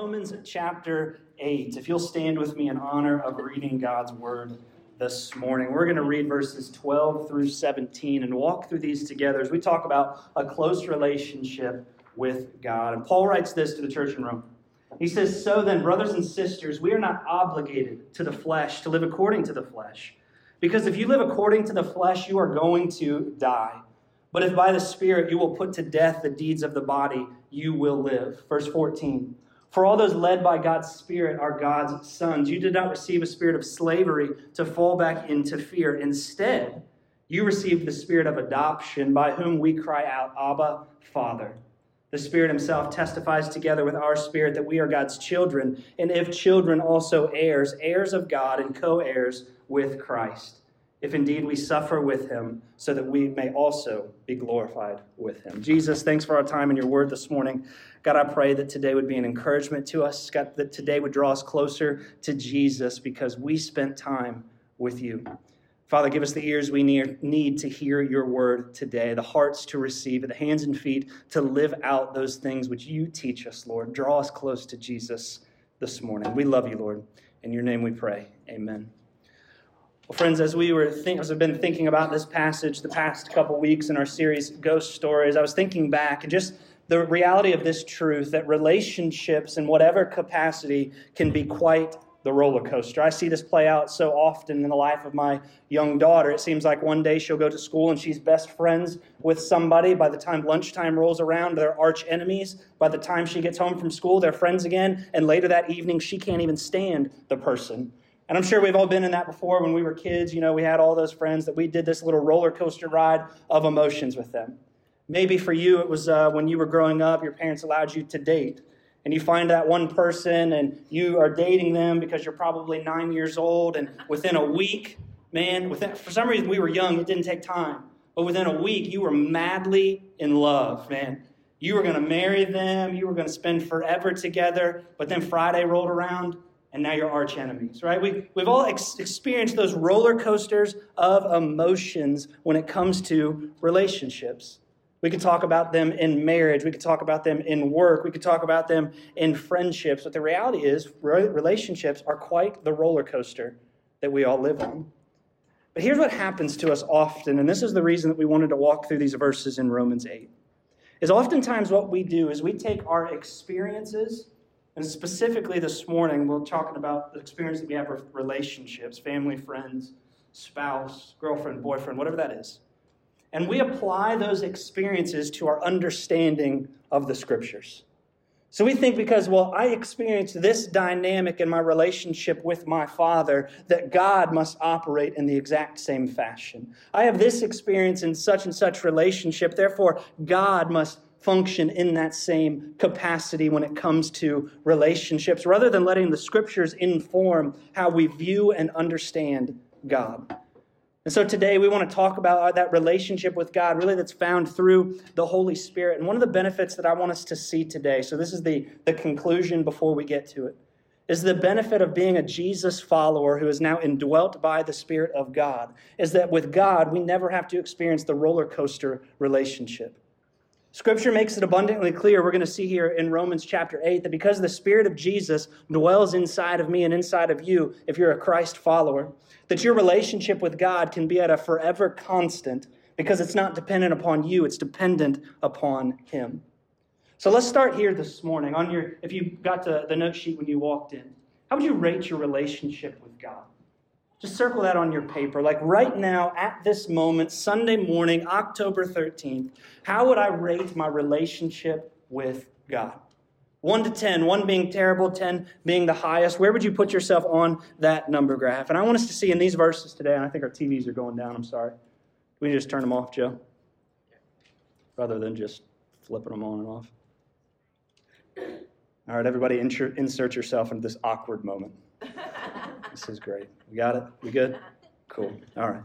Romans chapter 8. If you'll stand with me in honor of reading God's word this morning, we're going to read verses 12 through 17 and walk through these together as we talk about a close relationship with God. And Paul writes this to the church in Rome. He says, So then, brothers and sisters, we are not obligated to the flesh to live according to the flesh. Because if you live according to the flesh, you are going to die. But if by the Spirit you will put to death the deeds of the body, you will live. Verse 14. For all those led by God's Spirit are God's sons. You did not receive a spirit of slavery to fall back into fear. Instead, you received the spirit of adoption by whom we cry out, Abba, Father. The Spirit Himself testifies together with our spirit that we are God's children, and if children, also heirs, heirs of God and co heirs with Christ if indeed we suffer with him, so that we may also be glorified with him. Jesus, thanks for our time and your word this morning. God, I pray that today would be an encouragement to us. God, that today would draw us closer to Jesus because we spent time with you. Father, give us the ears we need to hear your word today, the hearts to receive it, the hands and feet to live out those things which you teach us, Lord. Draw us close to Jesus this morning. We love you, Lord. In your name we pray. Amen. Well, friends, as we were think, as I've been thinking about this passage the past couple weeks in our series Ghost Stories, I was thinking back and just the reality of this truth that relationships in whatever capacity can be quite the roller coaster. I see this play out so often in the life of my young daughter. It seems like one day she'll go to school and she's best friends with somebody. By the time lunchtime rolls around, they're arch enemies. By the time she gets home from school, they're friends again. And later that evening, she can't even stand the person. And I'm sure we've all been in that before when we were kids. You know, we had all those friends that we did this little roller coaster ride of emotions with them. Maybe for you, it was uh, when you were growing up, your parents allowed you to date. And you find that one person and you are dating them because you're probably nine years old. And within a week, man, within, for some reason we were young, it didn't take time. But within a week, you were madly in love, man. You were going to marry them, you were going to spend forever together. But then Friday rolled around and now you're arch enemies, right? We, we've all ex- experienced those roller coasters of emotions when it comes to relationships. We could talk about them in marriage. We could talk about them in work. We could talk about them in friendships. But the reality is, relationships are quite the roller coaster that we all live on. But here's what happens to us often, and this is the reason that we wanted to walk through these verses in Romans 8. Is oftentimes what we do is we take our experiences and specifically this morning, we're talking about the experience that we have with relationships, family, friends, spouse, girlfriend, boyfriend, whatever that is. And we apply those experiences to our understanding of the scriptures. So we think because, well, I experienced this dynamic in my relationship with my father, that God must operate in the exact same fashion. I have this experience in such and such relationship, therefore, God must function in that same capacity when it comes to relationships, rather than letting the scriptures inform how we view and understand God. And so today we want to talk about that relationship with God, really that's found through the Holy Spirit. And one of the benefits that I want us to see today, so this is the, the conclusion before we get to it, is the benefit of being a Jesus follower who is now indwelt by the Spirit of God, is that with God, we never have to experience the roller coaster relationship. Scripture makes it abundantly clear, we're going to see here in Romans chapter 8, that because the Spirit of Jesus dwells inside of me and inside of you, if you're a Christ follower, that your relationship with God can be at a forever constant because it's not dependent upon you, it's dependent upon Him. So let's start here this morning. On your, if you got to the note sheet when you walked in, how would you rate your relationship with God? Just circle that on your paper. Like right now, at this moment, Sunday morning, October 13th, how would I rate my relationship with God? One to 10, one being terrible, 10 being the highest. Where would you put yourself on that number graph? And I want us to see in these verses today, and I think our TVs are going down, I'm sorry. We just turn them off, Joe? Rather than just flipping them on and off. All right, everybody, insert yourself into this awkward moment. This is great. We got it? We good? Cool. All right.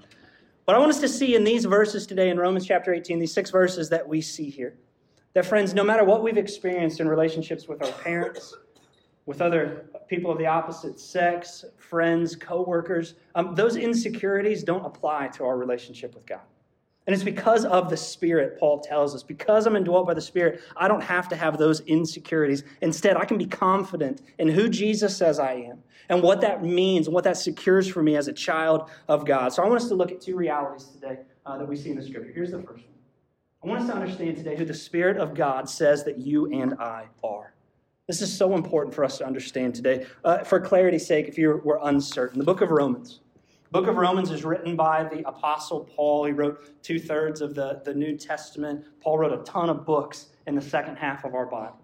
What I want us to see in these verses today in Romans chapter 18, these six verses that we see here, that friends, no matter what we've experienced in relationships with our parents, with other people of the opposite sex, friends, coworkers, um, those insecurities don't apply to our relationship with God. And it's because of the Spirit, Paul tells us. Because I'm indwelt by the Spirit, I don't have to have those insecurities. Instead, I can be confident in who Jesus says I am and what that means and what that secures for me as a child of God. So I want us to look at two realities today uh, that we see in the Scripture. Here's the first one I want us to understand today who the Spirit of God says that you and I are. This is so important for us to understand today. Uh, for clarity's sake, if you were uncertain, the book of Romans book of Romans is written by the Apostle Paul. He wrote two thirds of the, the New Testament. Paul wrote a ton of books in the second half of our Bible.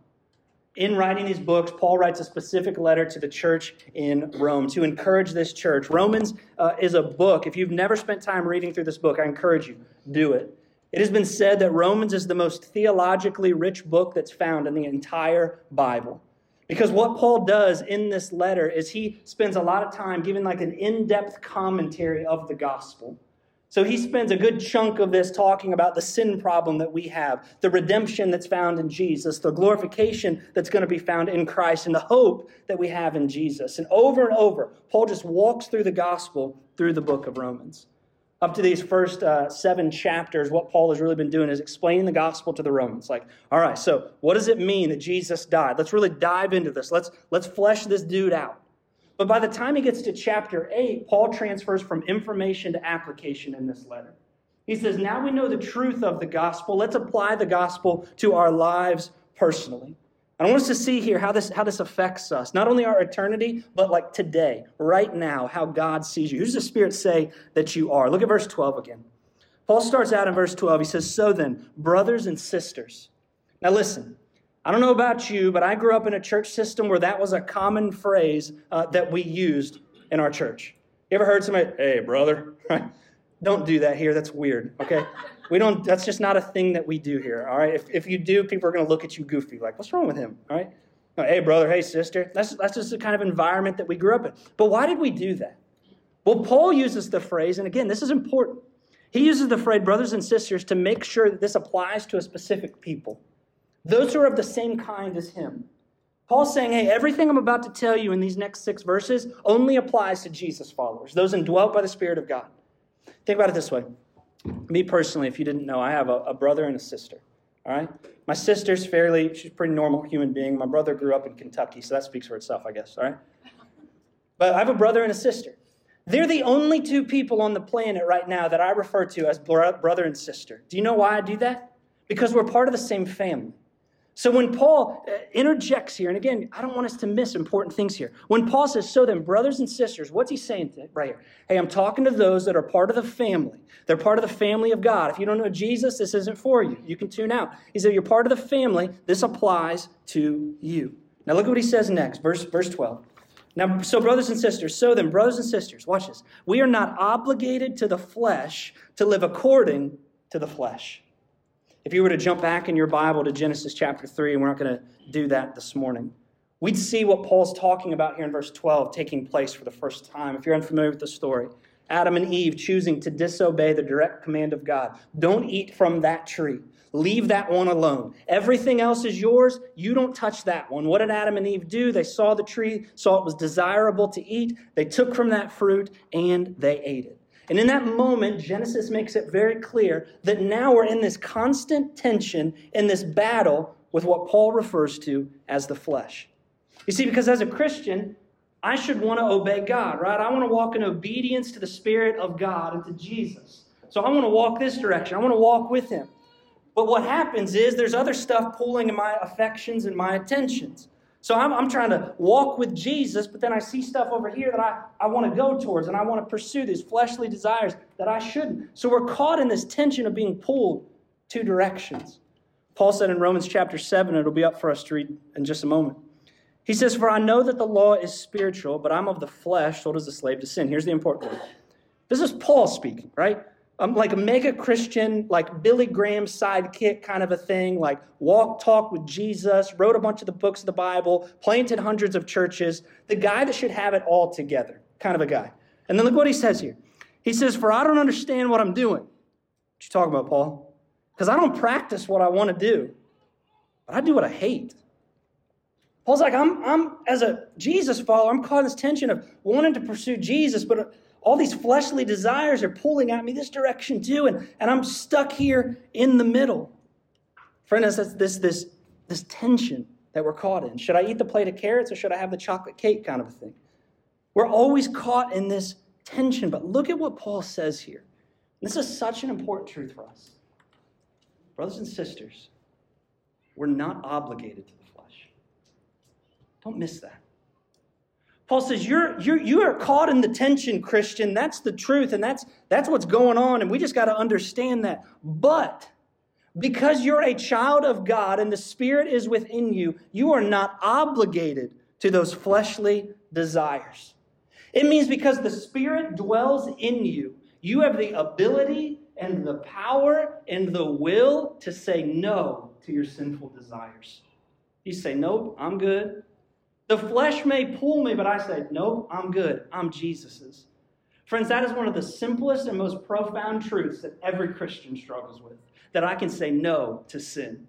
In writing these books, Paul writes a specific letter to the church in Rome to encourage this church. Romans uh, is a book. If you've never spent time reading through this book, I encourage you, do it. It has been said that Romans is the most theologically rich book that's found in the entire Bible. Because what Paul does in this letter is he spends a lot of time giving like an in depth commentary of the gospel. So he spends a good chunk of this talking about the sin problem that we have, the redemption that's found in Jesus, the glorification that's going to be found in Christ, and the hope that we have in Jesus. And over and over, Paul just walks through the gospel through the book of Romans up to these first uh, seven chapters, what Paul has really been doing is explaining the gospel to the Romans. Like, all right, so what does it mean that Jesus died? Let's really dive into this. Let's let's flesh this dude out. But by the time he gets to chapter eight, Paul transfers from information to application in this letter. He says, now we know the truth of the gospel. Let's apply the gospel to our lives personally. I want us to see here how this, how this affects us, not only our eternity, but like today, right now, how God sees you. Who does the Spirit say that you are? Look at verse 12 again. Paul starts out in verse 12. He says, So then, brothers and sisters. Now listen, I don't know about you, but I grew up in a church system where that was a common phrase uh, that we used in our church. You ever heard somebody, hey, brother? Don't do that here. That's weird, okay? We don't, that's just not a thing that we do here, all right? If, if you do, people are going to look at you goofy, like, what's wrong with him, all right? hey, brother, hey, sister. That's, that's just the kind of environment that we grew up in. But why did we do that? Well, Paul uses the phrase, and again, this is important. He uses the phrase brothers and sisters to make sure that this applies to a specific people. Those who are of the same kind as him. Paul's saying, hey, everything I'm about to tell you in these next six verses only applies to Jesus followers, those indwelt by the Spirit of God. Think about it this way me personally, if you didn't know, I have a, a brother and a sister. All right? My sister's fairly, she's a pretty normal human being. My brother grew up in Kentucky, so that speaks for itself, I guess. All right? But I have a brother and a sister. They're the only two people on the planet right now that I refer to as brother and sister. Do you know why I do that? Because we're part of the same family. So when Paul uh, interjects here, and again, I don't want us to miss important things here. When Paul says, So then, brothers and sisters, what's he saying right here? Hey, I'm talking to those that are part of the family. They're part of the family of God. If you don't know Jesus, this isn't for you. You can tune out. He said, You're part of the family. This applies to you. Now look at what he says next, verse, verse 12. Now, so brothers and sisters, so then, brothers and sisters, watch this. We are not obligated to the flesh to live according to the flesh. If you were to jump back in your Bible to Genesis chapter 3, and we're not going to do that this morning, we'd see what Paul's talking about here in verse 12 taking place for the first time. If you're unfamiliar with the story, Adam and Eve choosing to disobey the direct command of God. Don't eat from that tree. Leave that one alone. Everything else is yours. You don't touch that one. What did Adam and Eve do? They saw the tree, saw it was desirable to eat. They took from that fruit and they ate it. And in that moment, Genesis makes it very clear that now we're in this constant tension, in this battle with what Paul refers to as the flesh. You see, because as a Christian, I should want to obey God, right? I want to walk in obedience to the Spirit of God and to Jesus. So I want to walk this direction. I want to walk with Him. But what happens is there's other stuff pulling in my affections and my attentions. So I'm, I'm trying to walk with Jesus, but then I see stuff over here that I, I want to go towards and I want to pursue these fleshly desires that I shouldn't. So we're caught in this tension of being pulled two directions. Paul said in Romans chapter 7, it'll be up for us to read in just a moment. He says, For I know that the law is spiritual, but I'm of the flesh, sold as a slave to sin. Here's the important one. This is Paul speaking, right? Um, like a mega Christian, like Billy Graham sidekick kind of a thing, like walk, talk with Jesus, wrote a bunch of the books of the Bible, planted hundreds of churches, the guy that should have it all together, kind of a guy. And then look what he says here. He says, For I don't understand what I'm doing. What you talking about, Paul? Because I don't practice what I want to do, but I do what I hate. Paul's like, I'm, I'm as a Jesus follower, I'm caught in this tension of wanting to pursue Jesus, but all these fleshly desires are pulling at me this direction too, and, and I'm stuck here in the middle. Friend, that's this, this, this tension that we're caught in. Should I eat the plate of carrots or should I have the chocolate cake kind of a thing? We're always caught in this tension, but look at what Paul says here. This is such an important truth for us. Brothers and sisters, we're not obligated to the flesh. Don't miss that. Paul says, you're, you're, you are caught in the tension, Christian. That's the truth, and that's, that's what's going on, and we just got to understand that. But because you're a child of God and the Spirit is within you, you are not obligated to those fleshly desires. It means because the Spirit dwells in you, you have the ability and the power and the will to say no to your sinful desires. You say, Nope, I'm good. The flesh may pull me, but I say, Nope, I'm good. I'm Jesus's. Friends, that is one of the simplest and most profound truths that every Christian struggles with that I can say no to sin.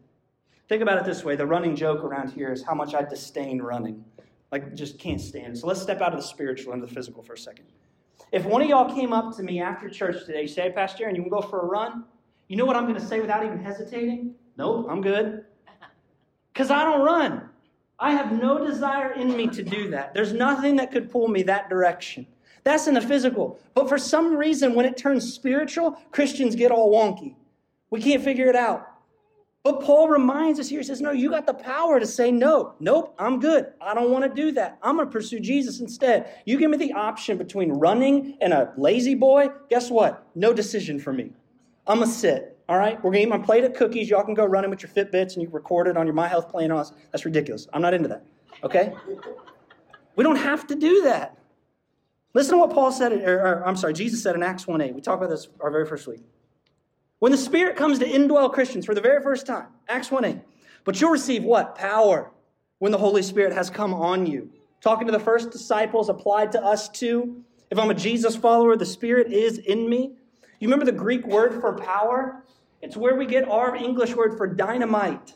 Think about it this way the running joke around here is how much I disdain running. Like, just can't stand it. So let's step out of the spiritual into the physical for a second. If one of y'all came up to me after church today, say, hey, Pastor Aaron, you want to go for a run? You know what I'm going to say without even hesitating? Nope, I'm good. Because I don't run. I have no desire in me to do that. There's nothing that could pull me that direction. That's in the physical. But for some reason, when it turns spiritual, Christians get all wonky. We can't figure it out. But Paul reminds us here, he says, No, you got the power to say no. Nope, I'm good. I don't want to do that. I'm going to pursue Jesus instead. You give me the option between running and a La-Z-Boy. Guess what? No decision for me. I'm going to sit. All right? We're to eat my plate of cookies. Y'all can go running with your Fitbits and you record it on your My Health plan. That's ridiculous. I'm not into that. Okay? we don't have to do that. Listen to what Paul said, or, or I'm sorry, Jesus said in Acts 1 8. We talked about this our very first week. When the Spirit comes to indwell Christians for the very first time, Acts 1 8. But you'll receive what? Power when the Holy Spirit has come on you. Talking to the first disciples applied to us too. If I'm a Jesus follower, the Spirit is in me. You remember the Greek word for power? It's where we get our English word for dynamite.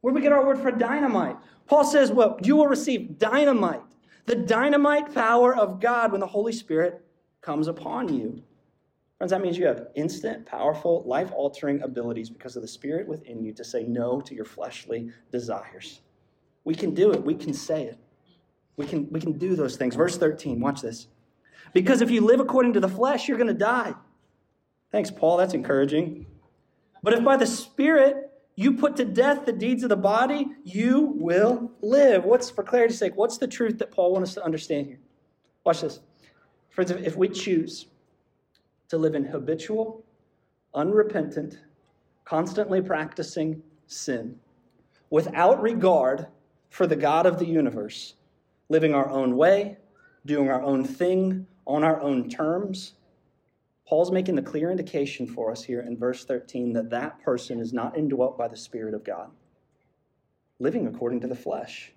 Where we get our word for dynamite. Paul says, Well, you will receive dynamite, the dynamite power of God when the Holy Spirit comes upon you. Friends, that means you have instant, powerful, life altering abilities because of the Spirit within you to say no to your fleshly desires. We can do it. We can say it. We can, we can do those things. Verse 13, watch this. Because if you live according to the flesh, you're going to die. Thanks, Paul. That's encouraging. But if by the Spirit you put to death the deeds of the body, you will live. What's, for clarity's sake, what's the truth that Paul wants us to understand here? Watch this. Friends, if we choose, to live in habitual, unrepentant, constantly practicing sin without regard for the God of the universe, living our own way, doing our own thing on our own terms. Paul's making the clear indication for us here in verse 13 that that person is not indwelt by the Spirit of God, living according to the flesh,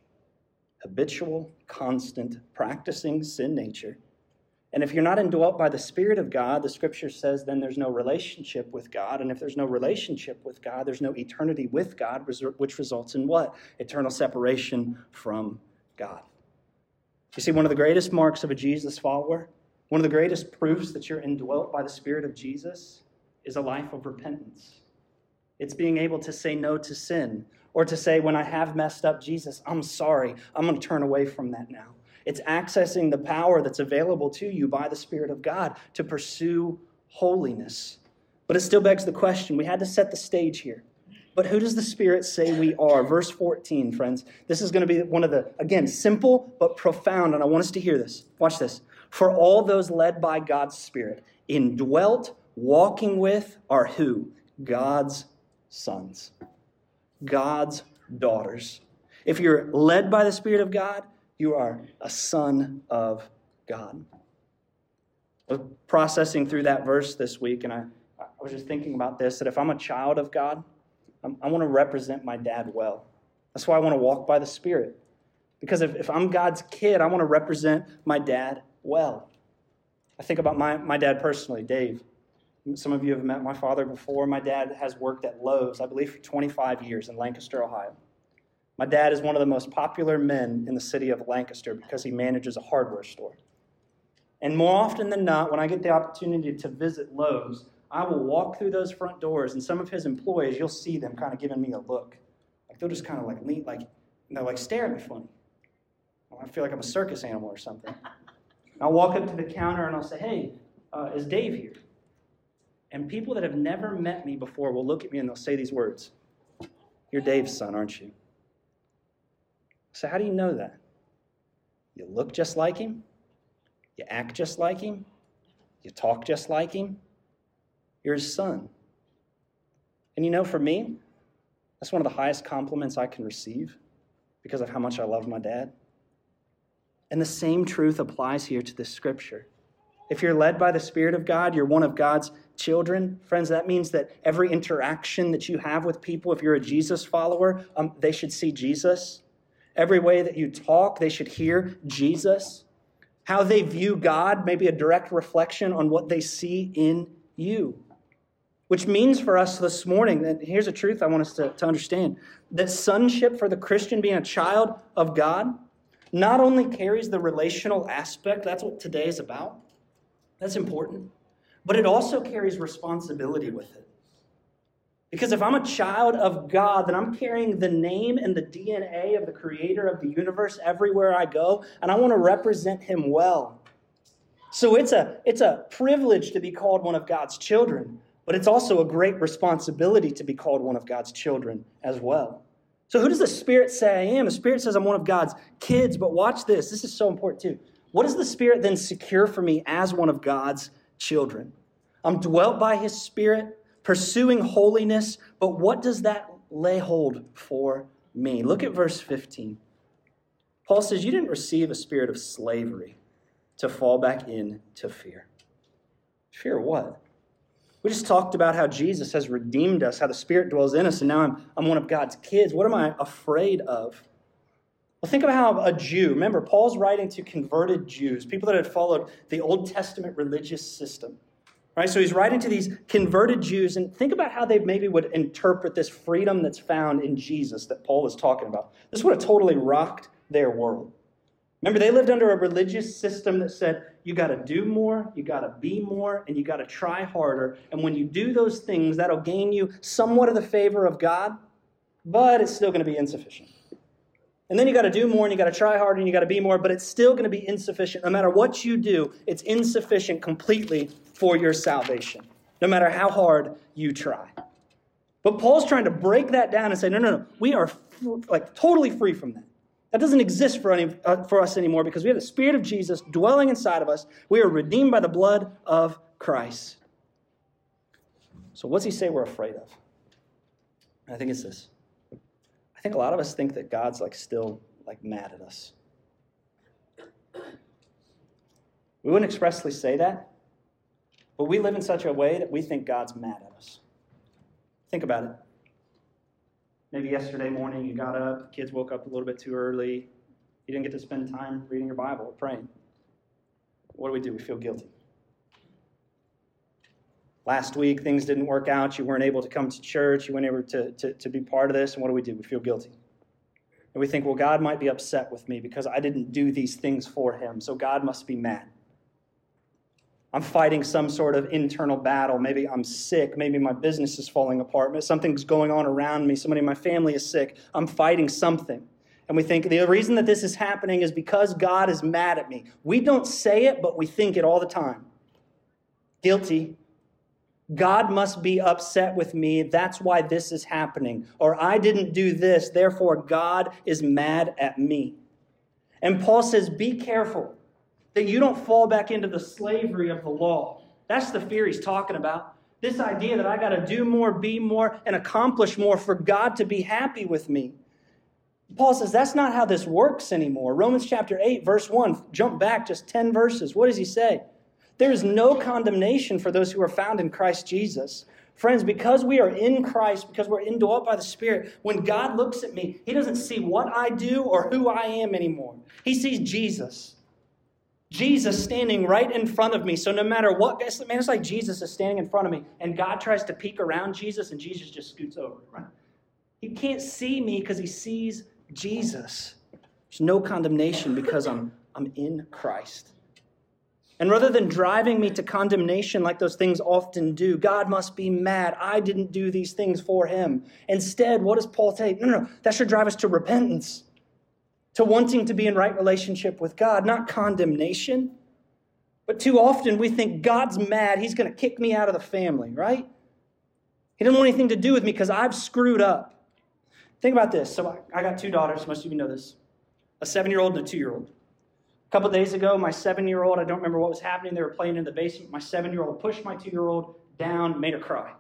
habitual, constant, practicing sin nature and if you're not indwelt by the Spirit of God, the scripture says then there's no relationship with God. And if there's no relationship with God, there's no eternity with God, which results in what? Eternal separation from God. You see, one of the greatest marks of a Jesus follower, one of the greatest proofs that you're indwelt by the Spirit of Jesus, is a life of repentance. It's being able to say no to sin, or to say, when I have messed up, Jesus, I'm sorry. I'm going to turn away from that now. It's accessing the power that's available to you by the Spirit of God to pursue holiness. But it still begs the question we had to set the stage here. But who does the Spirit say we are? Verse 14, friends. This is going to be one of the, again, simple but profound, and I want us to hear this. Watch this. For all those led by God's Spirit, indwelt, walking with, are who? God's sons, God's daughters. If you're led by the Spirit of God, you are a son of God. I was processing through that verse this week, and I, I was just thinking about this that if I'm a child of God, I'm, i want to represent my dad well. That's why I want to walk by the Spirit. Because if, if I'm God's kid, I want to represent my dad well. I think about my, my dad personally, Dave. Some of you have met my father before. My dad has worked at Lowe's, I believe, for 25 years in Lancaster, Ohio. My dad is one of the most popular men in the city of Lancaster because he manages a hardware store. And more often than not, when I get the opportunity to visit Lowe's, I will walk through those front doors, and some of his employees, you'll see them kind of giving me a look. Like they'll just kind of like lean, like they'll like stare at me funny. I feel like I'm a circus animal or something. I'll walk up to the counter and I'll say, "Hey, uh, is Dave here?" And people that have never met me before will look at me and they'll say these words: "You're Dave's son, aren't you?" So how do you know that? You look just like him. You act just like him. You talk just like him. You're his son. And you know, for me, that's one of the highest compliments I can receive because of how much I love my dad. And the same truth applies here to this scripture. If you're led by the Spirit of God, you're one of God's children. Friends, that means that every interaction that you have with people, if you're a Jesus follower, um, they should see Jesus. Every way that you talk, they should hear Jesus. How they view God may be a direct reflection on what they see in you. Which means for us this morning, that here's a truth I want us to, to understand that sonship for the Christian, being a child of God, not only carries the relational aspect, that's what today is about, that's important, but it also carries responsibility with it. Because if I'm a child of God, then I'm carrying the name and the DNA of the creator of the universe everywhere I go, and I want to represent him well. So it's a, it's a privilege to be called one of God's children, but it's also a great responsibility to be called one of God's children as well. So, who does the Spirit say I am? The Spirit says I'm one of God's kids, but watch this. This is so important too. What does the Spirit then secure for me as one of God's children? I'm dwelt by His Spirit, pursuing holiness, but what does that lay hold for me? Look at verse 15. Paul says, You didn't receive a spirit of slavery to fall back into fear. Fear what? We just talked about how Jesus has redeemed us, how the Spirit dwells in us, and now I'm, I'm one of God's kids. What am I afraid of? Well, think about how a Jew, remember, Paul's writing to converted Jews, people that had followed the Old Testament religious system. Right? So he's writing to these converted Jews, and think about how they maybe would interpret this freedom that's found in Jesus that Paul is talking about. This would have totally rocked their world. Remember, they lived under a religious system that said you got to do more, you got to be more, and you got to try harder. And when you do those things, that'll gain you somewhat of the favor of God, but it's still going to be insufficient. And then you got to do more and you got to try harder and you got to be more, but it's still going to be insufficient. No matter what you do, it's insufficient completely for your salvation, no matter how hard you try. But Paul's trying to break that down and say, no, no, no, we are like totally free from that. That doesn't exist for, any, uh, for us anymore because we have the Spirit of Jesus dwelling inside of us. We are redeemed by the blood of Christ. So, what's he say we're afraid of? I think it's this. I think a lot of us think that God's like still like mad at us. We wouldn't expressly say that, but we live in such a way that we think God's mad at us. Think about it. Maybe yesterday morning you got up, kids woke up a little bit too early. You didn't get to spend time reading your Bible or praying. What do we do? We feel guilty. Last week, things didn't work out. You weren't able to come to church. You weren't able to, to, to be part of this. And what do we do? We feel guilty. And we think, well, God might be upset with me because I didn't do these things for him. So God must be mad. I'm fighting some sort of internal battle. Maybe I'm sick. Maybe my business is falling apart. Maybe something's going on around me. Somebody in my family is sick. I'm fighting something. And we think the reason that this is happening is because God is mad at me. We don't say it, but we think it all the time. Guilty. God must be upset with me. That's why this is happening. Or I didn't do this. Therefore, God is mad at me. And Paul says, Be careful that you don't fall back into the slavery of the law. That's the fear he's talking about. This idea that I got to do more, be more, and accomplish more for God to be happy with me. Paul says that's not how this works anymore. Romans chapter 8, verse 1, jump back just 10 verses. What does he say? There is no condemnation for those who are found in Christ Jesus. Friends, because we are in Christ, because we're indwelt by the Spirit, when God looks at me, He doesn't see what I do or who I am anymore. He sees Jesus. Jesus standing right in front of me. So no matter what, man, it's like Jesus is standing in front of me, and God tries to peek around Jesus, and Jesus just scoots over. Right? He can't see me because he sees Jesus. There's no condemnation because I'm, I'm in Christ. And rather than driving me to condemnation like those things often do, God must be mad. I didn't do these things for him. Instead, what does Paul say? No, no, no. That should drive us to repentance, to wanting to be in right relationship with God, not condemnation. But too often we think God's mad. He's going to kick me out of the family, right? He doesn't want anything to do with me because I've screwed up. Think about this. So I got two daughters. Most of you know this a seven year old and a two year old. A couple days ago, my seven year old, I don't remember what was happening. They were playing in the basement. My seven year old pushed my two year old down, made her cry.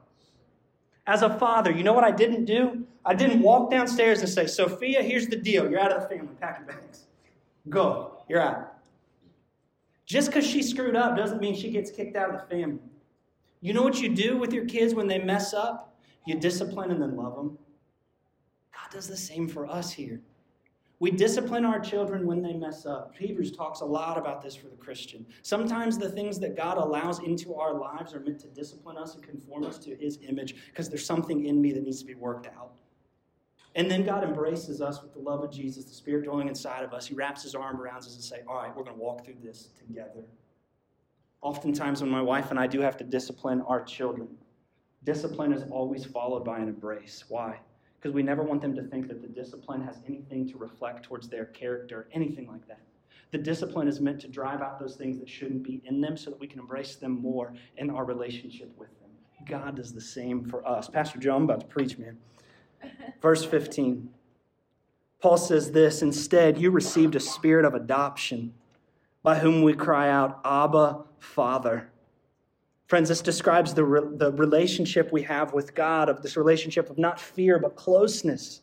As a father, you know what I didn't do? I didn't walk downstairs and say, Sophia, here's the deal. You're out of the family. Pack your bags. Go. You're out. Just because she screwed up doesn't mean she gets kicked out of the family. You know what you do with your kids when they mess up? You discipline and then love them. God does the same for us here. We discipline our children when they mess up. Hebrews talks a lot about this for the Christian. Sometimes the things that God allows into our lives are meant to discipline us and conform us to his image because there's something in me that needs to be worked out. And then God embraces us with the love of Jesus, the Spirit dwelling inside of us. He wraps his arm around us and say, All right, we're going to walk through this together. Oftentimes, when my wife and I do have to discipline our children, discipline is always followed by an embrace. Why? Because we never want them to think that the discipline has anything to reflect towards their character, anything like that. The discipline is meant to drive out those things that shouldn't be in them so that we can embrace them more in our relationship with them. God does the same for us. Pastor Joe, I'm about to preach, man. Verse 15. Paul says this Instead, you received a spirit of adoption by whom we cry out, Abba, Father. Friends, this describes the, re- the relationship we have with God, of this relationship of not fear, but closeness.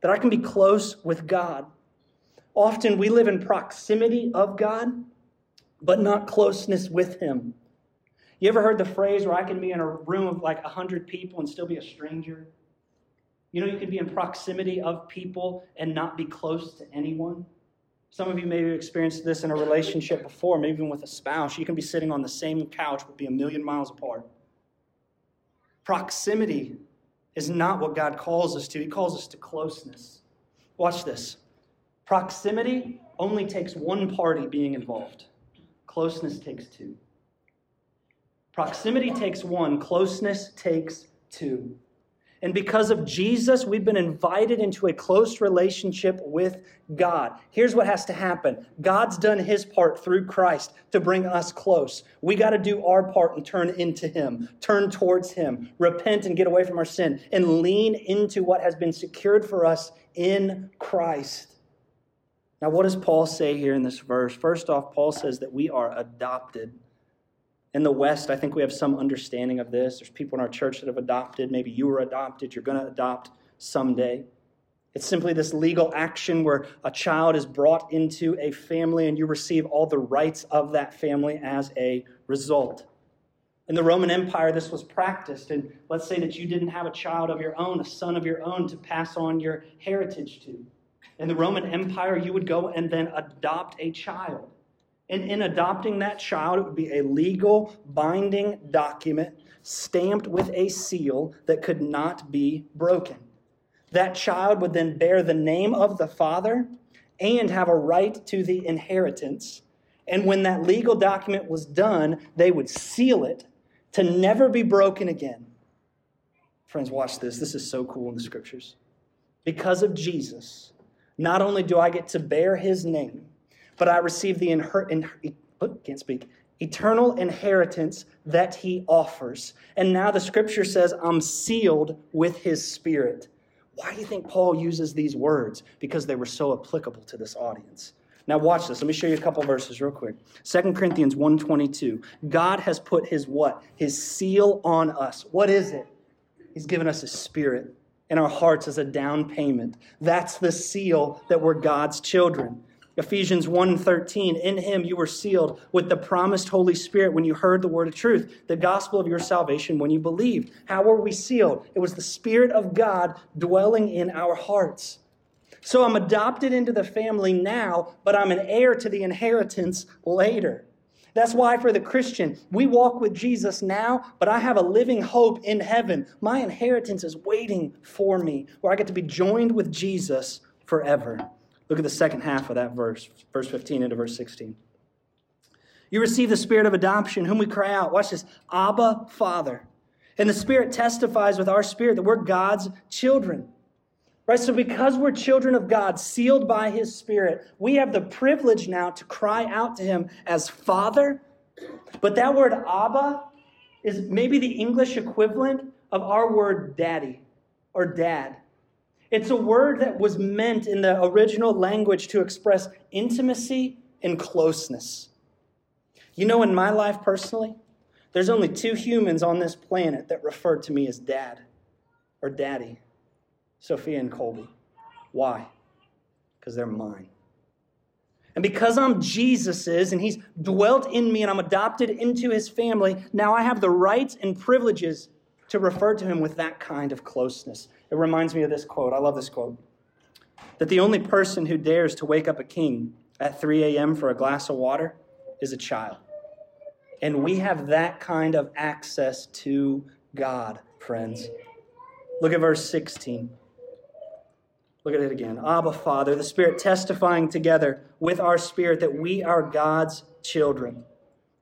That I can be close with God. Often we live in proximity of God, but not closeness with Him. You ever heard the phrase where I can be in a room of like 100 people and still be a stranger? You know, you can be in proximity of people and not be close to anyone. Some of you may have experienced this in a relationship before, maybe even with a spouse. You can be sitting on the same couch but be a million miles apart. Proximity is not what God calls us to, He calls us to closeness. Watch this. Proximity only takes one party being involved, closeness takes two. Proximity takes one, closeness takes two. And because of Jesus, we've been invited into a close relationship with God. Here's what has to happen God's done his part through Christ to bring us close. We got to do our part and turn into him, turn towards him, repent and get away from our sin, and lean into what has been secured for us in Christ. Now, what does Paul say here in this verse? First off, Paul says that we are adopted. In the West, I think we have some understanding of this. There's people in our church that have adopted. Maybe you were adopted. You're going to adopt someday. It's simply this legal action where a child is brought into a family and you receive all the rights of that family as a result. In the Roman Empire, this was practiced. And let's say that you didn't have a child of your own, a son of your own to pass on your heritage to. In the Roman Empire, you would go and then adopt a child. And in adopting that child, it would be a legal, binding document stamped with a seal that could not be broken. That child would then bear the name of the father and have a right to the inheritance. And when that legal document was done, they would seal it to never be broken again. Friends, watch this. This is so cool in the scriptures. Because of Jesus, not only do I get to bear his name, but I receive the inher- in- oh, can't speak eternal inheritance that he offers. And now the scripture says, I'm sealed with his spirit. Why do you think Paul uses these words? Because they were so applicable to this audience. Now watch this. Let me show you a couple verses real quick. 2 Corinthians 1:22. God has put his what? His seal on us. What is it? He's given us his spirit in our hearts as a down payment. That's the seal that we're God's children. Ephesians 1:13 In him you were sealed with the promised Holy Spirit when you heard the word of truth, the gospel of your salvation when you believed. How were we sealed? It was the spirit of God dwelling in our hearts. So I'm adopted into the family now, but I'm an heir to the inheritance later. That's why for the Christian, we walk with Jesus now, but I have a living hope in heaven. My inheritance is waiting for me, where I get to be joined with Jesus forever. Look at the second half of that verse, verse 15 into verse 16. You receive the spirit of adoption, whom we cry out. Watch this Abba, Father. And the Spirit testifies with our spirit that we're God's children. Right? So, because we're children of God, sealed by His Spirit, we have the privilege now to cry out to Him as Father. But that word Abba is maybe the English equivalent of our word daddy or dad. It's a word that was meant in the original language to express intimacy and closeness. You know, in my life personally, there's only two humans on this planet that refer to me as dad or daddy Sophia and Colby. Why? Because they're mine. And because I'm Jesus's and he's dwelt in me and I'm adopted into his family, now I have the rights and privileges to refer to him with that kind of closeness. It reminds me of this quote. I love this quote. That the only person who dares to wake up a king at 3 a.m. for a glass of water is a child. And we have that kind of access to God, friends. Look at verse 16. Look at it again. Abba, Father, the Spirit testifying together with our spirit that we are God's children.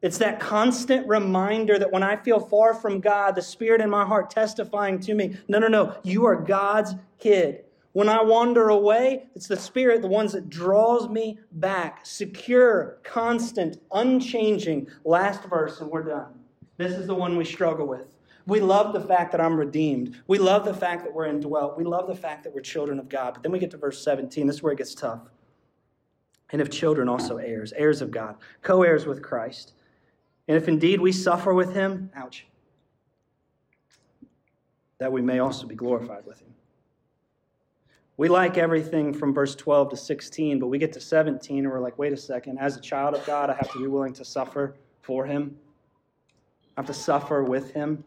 It's that constant reminder that when I feel far from God, the Spirit in my heart testifying to me, no, no, no, you are God's kid. When I wander away, it's the Spirit, the ones that draws me back. Secure, constant, unchanging. Last verse, and we're done. This is the one we struggle with. We love the fact that I'm redeemed. We love the fact that we're indwelt. We love the fact that we're children of God. But then we get to verse 17. This is where it gets tough. And if children, also heirs, heirs of God, co heirs with Christ. And if indeed we suffer with him, ouch, that we may also be glorified with him. We like everything from verse 12 to 16, but we get to 17 and we're like, wait a second. As a child of God, I have to be willing to suffer for Him, I have to suffer with Him.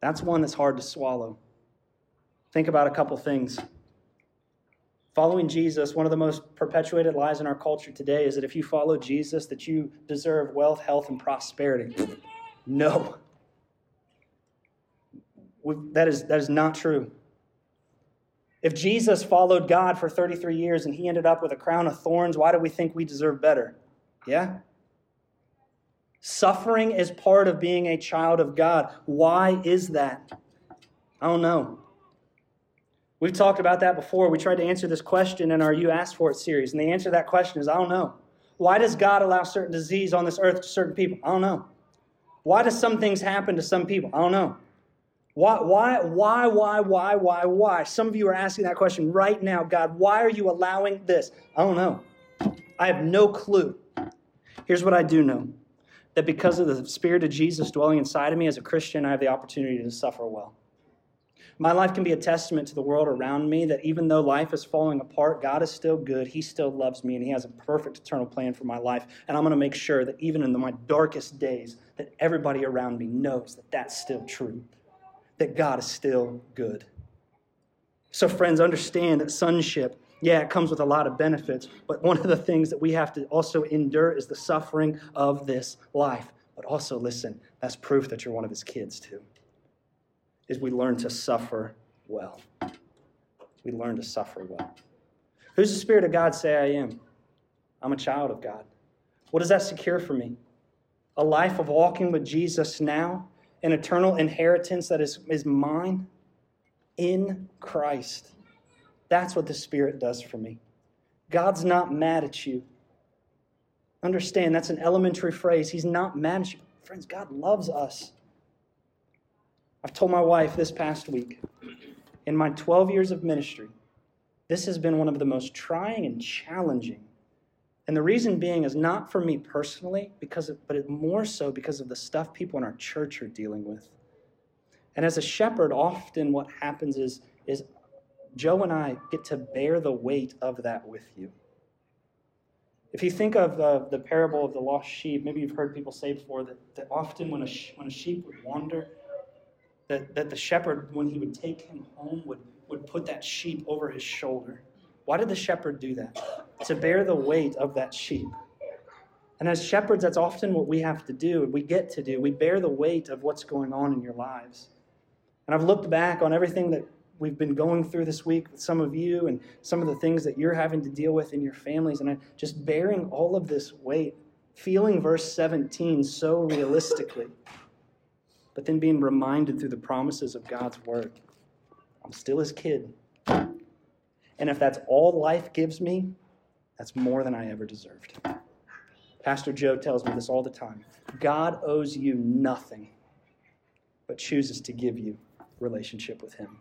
That's one that's hard to swallow. Think about a couple things. Following Jesus, one of the most perpetuated lies in our culture today is that if you follow Jesus, that you deserve wealth, health, and prosperity. No. That is, that is not true. If Jesus followed God for 33 years and he ended up with a crown of thorns, why do we think we deserve better? Yeah? Suffering is part of being a child of God. Why is that? I don't know. We've talked about that before. We tried to answer this question in our You Asked For It series, and the answer to that question is I don't know. Why does God allow certain disease on this earth to certain people? I don't know. Why do some things happen to some people? I don't know. Why, why, why, why, why, why, why? Some of you are asking that question right now. God, why are you allowing this? I don't know. I have no clue. Here's what I do know that because of the Spirit of Jesus dwelling inside of me as a Christian, I have the opportunity to suffer well. My life can be a testament to the world around me that even though life is falling apart, God is still good. He still loves me, and He has a perfect eternal plan for my life. And I'm going to make sure that even in my darkest days, that everybody around me knows that that's still true that God is still good. So, friends, understand that sonship, yeah, it comes with a lot of benefits, but one of the things that we have to also endure is the suffering of this life. But also, listen, that's proof that you're one of his kids, too. Is we learn to suffer well. We learn to suffer well. Who's the Spirit of God say I am? I'm a child of God. What does that secure for me? A life of walking with Jesus now an eternal inheritance that is, is mine in Christ. That's what the Spirit does for me. God's not mad at you. Understand, that's an elementary phrase. He's not mad at you. Friends, God loves us. I've told my wife this past week, in my 12 years of ministry, this has been one of the most trying and challenging and the reason being is not for me personally, because of, but more so because of the stuff people in our church are dealing with. And as a shepherd, often what happens is, is Joe and I get to bear the weight of that with you. If you think of uh, the parable of the lost sheep, maybe you've heard people say before that, that often when a, when a sheep would wander, that, that the shepherd, when he would take him home, would, would put that sheep over his shoulder. Why did the shepherd do that? to bear the weight of that sheep. And as shepherds, that's often what we have to do, we get to do. We bear the weight of what's going on in your lives. And I've looked back on everything that we've been going through this week with some of you and some of the things that you're having to deal with in your families, and I, just bearing all of this weight. feeling verse 17 so realistically, but then being reminded through the promises of God's word. I'm still his kid. And if that's all life gives me, that's more than I ever deserved. Pastor Joe tells me this all the time. God owes you nothing, but chooses to give you relationship with him.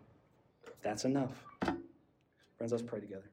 That's enough. Friends, let's pray together.